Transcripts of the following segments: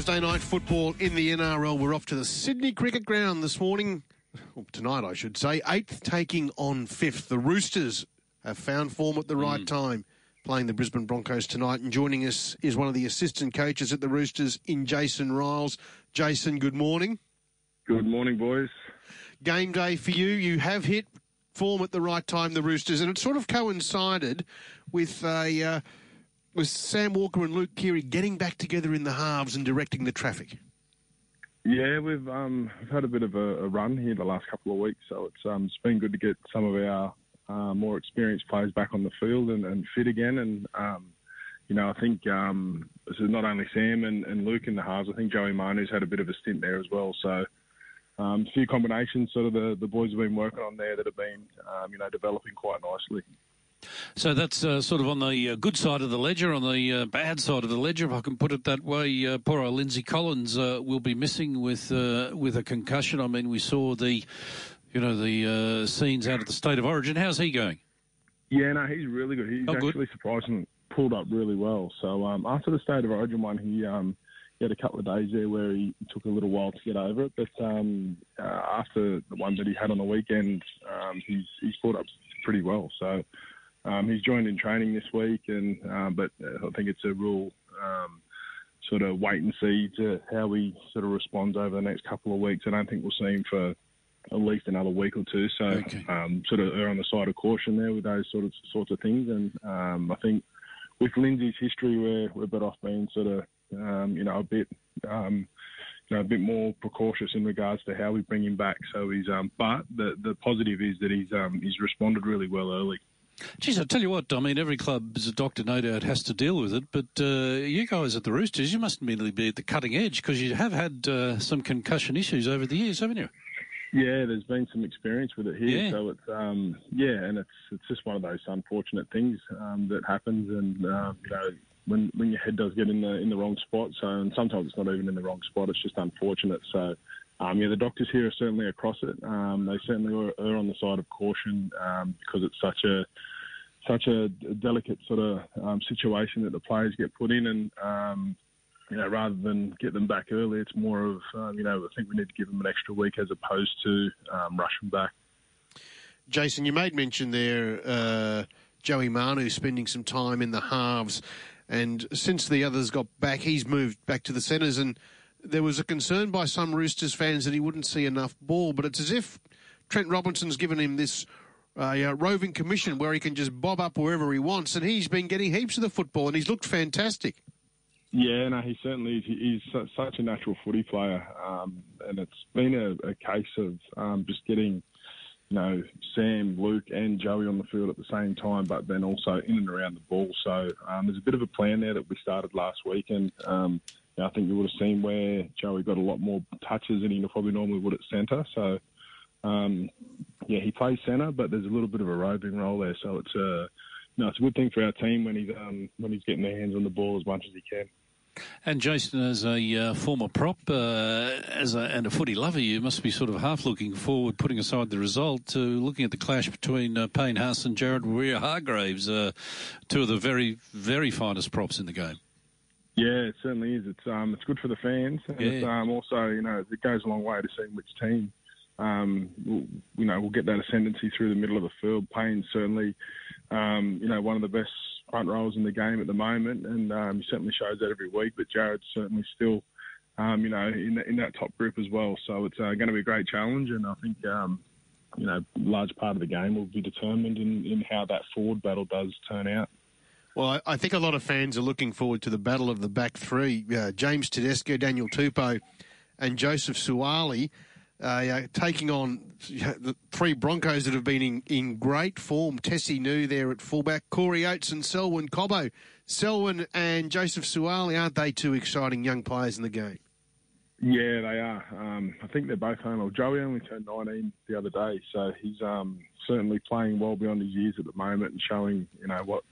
Thursday night football in the NRL. We're off to the Sydney Cricket Ground this morning, well, tonight I should say. Eighth taking on fifth. The Roosters have found form at the right time, playing the Brisbane Broncos tonight. And joining us is one of the assistant coaches at the Roosters, in Jason Ryles. Jason, good morning. Good morning, boys. Game day for you. You have hit form at the right time, the Roosters, and it sort of coincided with a. Uh, with Sam Walker and Luke Keary getting back together in the halves and directing the traffic? Yeah, we've um, we've had a bit of a, a, run here the last couple of weeks, so it's um, it's been good to get some of our uh, more experienced players back on the field and, and fit again. And um, you know, I think um, this is not only Sam and, and, Luke in the halves. I think Joey Manu's had a bit of a stint there as well. So um, a few combinations, sort of the, the boys have been working on there that have been um, you know developing quite nicely. So that's uh, sort of on the uh, good side of the ledger. On the uh, bad side of the ledger, if I can put it that way, uh, poor old Lindsay Collins uh, will be missing with uh, with a concussion. I mean, we saw the, you know, the scenes out of the state of origin. How's he going? Yeah, no, he's really good. He's oh, actually good. surprisingly pulled up really well. So um, after the state of origin one, he um, he had a couple of days there where he took a little while to get over it. But um, after the one that he had on the weekend, um, he's he's pulled up pretty well. So um, he's joined in training this week, and um, but uh, I think it's a real um, sort of wait and see to how he sort of responds over the next couple of weeks. I don't think we'll see him for at least another week or two. So okay. um, sort of err on the side of caution there with those sort of sorts of things. And um, I think with Lindsay's history, we're we're better off being sort of um, you know a bit. Um, you know, a bit more precautious in regards to how we bring him back. So he's, um, but the the positive is that he's um, he's responded really well early. Geez, I tell you what, I mean, every club, as a doctor, no doubt, has to deal with it. But uh, you guys at the Roosters, you must immediately be at the cutting edge because you have had uh, some concussion issues over the years, haven't you? Yeah, there's been some experience with it here, yeah. so it's um, yeah, and it's it's just one of those unfortunate things um, that happens, and uh, you know when when your head does get in the in the wrong spot. So and sometimes it's not even in the wrong spot; it's just unfortunate. So um, yeah, the doctors here are certainly across it. Um, they certainly are, are, on the side of caution um, because it's such a such a delicate sort of um, situation that the players get put in, and um, you know, rather than get them back early, it's more of um, you know, I think we need to give them an extra week as opposed to rush them back. Jason, you made mention there, uh, Joey Manu spending some time in the halves, and since the others got back, he's moved back to the centres and there was a concern by some Roosters fans that he wouldn't see enough ball, but it's as if Trent Robinson's given him this uh, roving commission where he can just bob up wherever he wants, and he's been getting heaps of the football, and he's looked fantastic. Yeah, no, he certainly is. He's such a natural footy player, um, and it's been a, a case of um, just getting, you know, Sam, Luke, and Joey on the field at the same time, but then also in and around the ball. So um, there's a bit of a plan there that we started last week, and um, I think you would have seen where Joey got a lot more touches than he probably normally would at centre. So, um, yeah, he plays centre, but there's a little bit of a roving role there. So it's a, no, it's a good thing for our team when he's um, when he's getting their hands on the ball as much as he can. And Jason, as a uh, former prop, uh, as a, and a footy lover, you must be sort of half looking forward, putting aside the result, to looking at the clash between uh, Payne Haas and Jared Waerea-Hargreaves, uh, two of the very, very finest props in the game. Yeah, it certainly is. It's um, it's good for the fans. And yeah. it's, um, also, you know, it goes a long way to seeing which team, um, will, you know, will get that ascendancy through the middle of the field. Payne's certainly, um, you know, one of the best front rows in the game at the moment, and um, he certainly shows that every week. But Jared's certainly still, um, you know, in, the, in that top group as well. So it's uh, going to be a great challenge, and I think, um, you know, a large part of the game will be determined in, in how that forward battle does turn out. Well, I think a lot of fans are looking forward to the battle of the back three: uh, James Tedesco, Daniel Tupou, and Joseph Suaalii. Uh, taking on the three Broncos that have been in, in great form. Tesi Niu there at fullback, Corey Oates and Selwyn Cobbo. Selwyn and Joseph Suaalii, aren't they two exciting young players in the game? Yeah, they are. Um, I think they're both home. Joey only turned 19 the other day, so he's um, certainly playing well beyond his years at the moment and showing, you know, what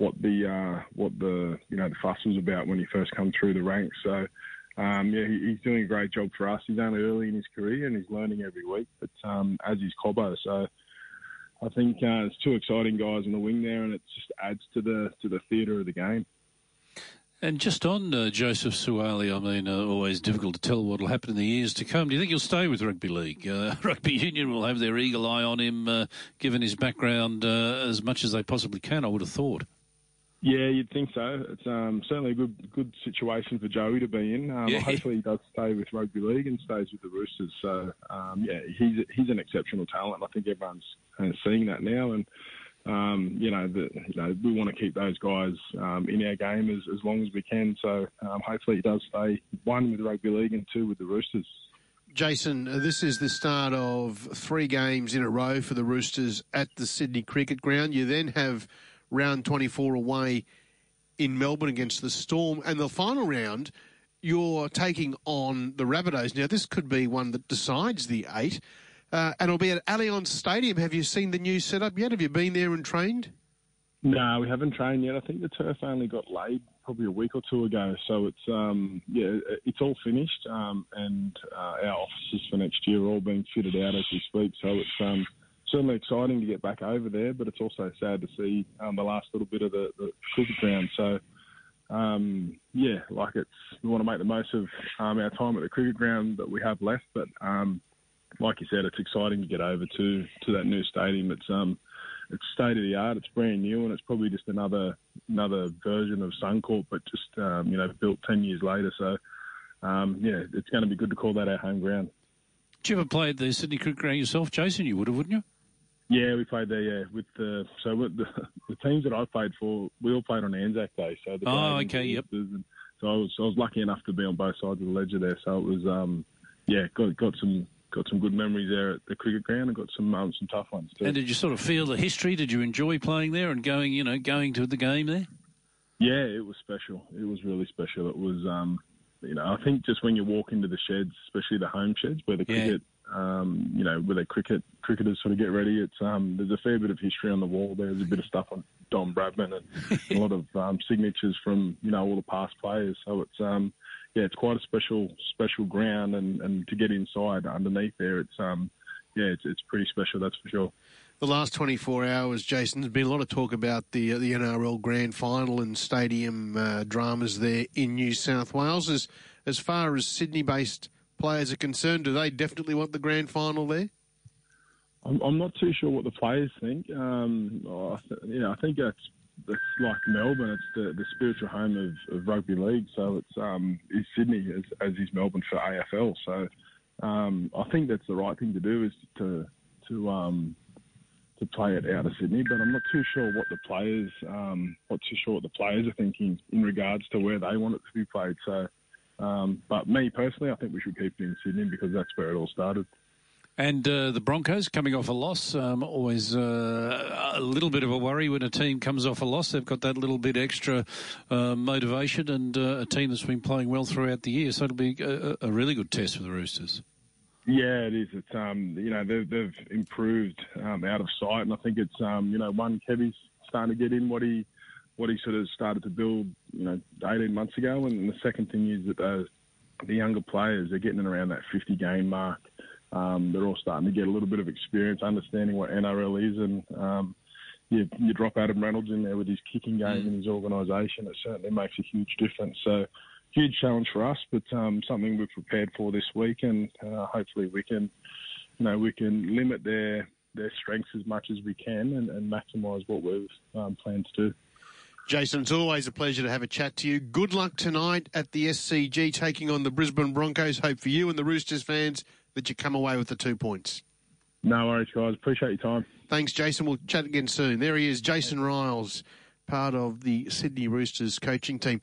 what the uh, what the you know the fuss was about when he first come through the ranks. So um, yeah, he, he's doing a great job for us. He's only early in his career and he's learning every week, but um, as is Cobbo. So I think uh, there's two exciting guys on the wing there, and it just adds to the to the theatre of the game. And just on uh, Joseph Suaalii, I mean, uh, always difficult to tell what will happen in the years to come. Do you think he'll stay with rugby league? Uh, rugby union will have their eagle eye on him, uh, given his background, uh, as much as they possibly can. I would have thought. Yeah, you'd think so. It's um, certainly a good good situation for Joey to be in. Um, yeah. Hopefully, he does stay with rugby league and stays with the Roosters. So, um, yeah, he's he's an exceptional talent. I think everyone's seeing that now, and um, you know, the, you know, we want to keep those guys um, in our game as, as long as we can. So um, hopefully he does stay one with rugby league and two with the Roosters. Jason, uh, this is the start of three games in a row for the Roosters at the Sydney Cricket Ground. You then have round 24 away in Melbourne against the Storm, and the final round you're taking on the Rabbitohs. Now, this could be one that decides the eight. Uh, and it'll be at Allianz Stadium. Have you seen the new setup yet? Have you been there and trained? No, we haven't trained yet. I think the turf only got laid probably a week or two ago. So it's um, yeah, it's all finished, um, and uh, our offices for next year are all being fitted out as we speak. So it's um, certainly exciting to get back over there, but it's also sad to see um, the last little bit of the, the cricket ground. So um, yeah, like it's we want to make the most of um, our time at the cricket ground that we have left, but um, like you said, it's exciting to get over to to that new stadium. It's um it's state of the art. It's brand new, and it's probably just another another version of Suncorp, but just um, you know built ten years later. So um, yeah, it's going to be good to call that our home ground. Did you ever play the Sydney Cricket Ground yourself, Jason? You would have, wouldn't you? Yeah, we played there. Yeah, with the so with the, the teams that I played for, we all played on Anzac Day. So the oh, okay, yep. And so I was I was lucky enough to be on both sides of the ledger there. So it was um yeah got got some got some good memories there at the cricket ground and got some um, some tough ones too. And did you sort of feel the history? Did you enjoy playing there and going, you know, going to the game there? Yeah, it was special. It was really special. It was, um, you know, I think just when you walk into the sheds, especially the home sheds where the yeah. cricket, um, you know, where the cricket cricketers sort of get ready, it's um, there's a fair bit of history on the wall. There's a bit of stuff on Don Bradman and a lot of um, signatures from you know all the past players. So it's um, yeah, it's quite a special special ground, and, and to get inside underneath there, it's um yeah, it's it's pretty special, that's for sure. The last 24 hours, Jason, there's been a lot of talk about the uh, the NRL Grand Final and stadium uh, dramas there in New South Wales. As as far as Sydney-based players are concerned, do they definitely want the Grand Final there? I'm, I'm not too sure what the players think. Um, I th- you know, I think that's it's like Melbourne. It's the, the spiritual home of, of rugby league. So it's um, is Sydney as, as is Melbourne for AFL. So um, I think that's the right thing to do is to to um, to play it out of Sydney. But I'm not too sure what the players um, not too sure what the players are thinking in regards to where they want it to be played. So. Um, but me personally, I think we should keep it in Sydney because that's where it all started. And uh, the Broncos coming off a loss, um, always uh, a little bit of a worry when a team comes off a loss. They've got that little bit extra uh, motivation and uh, a team that's been playing well throughout the year. So it'll be a, a really good test for the Roosters. Yeah, it is. It's um, you know they've, they've improved um, out of sight, and I think it's um, you know one Kevy's starting to get in what he what he sort of started to build you know 18 months ago, and the second thing is that the, the younger players are getting around that 50 game mark. Um, they're all starting to get a little bit of experience, understanding what NRL is, and um, you, you drop Adam Reynolds in there with his kicking game mm. and his organisation. It certainly makes a huge difference. So, huge challenge for us, but um, something we're prepared for this week, and uh, hopefully we can, you know, we can limit their their strengths as much as we can and, and maximise what we've um, planned to do. Jason, it's always a pleasure to have a chat to you. Good luck tonight at the SCG taking on the Brisbane Broncos. Hope for you and the Roosters fans that you come away with the two points. No worries, guys. Appreciate your time. Thanks, Jason. We'll chat again soon. There he is, Jason Ryles, part of the Sydney Roosters coaching team.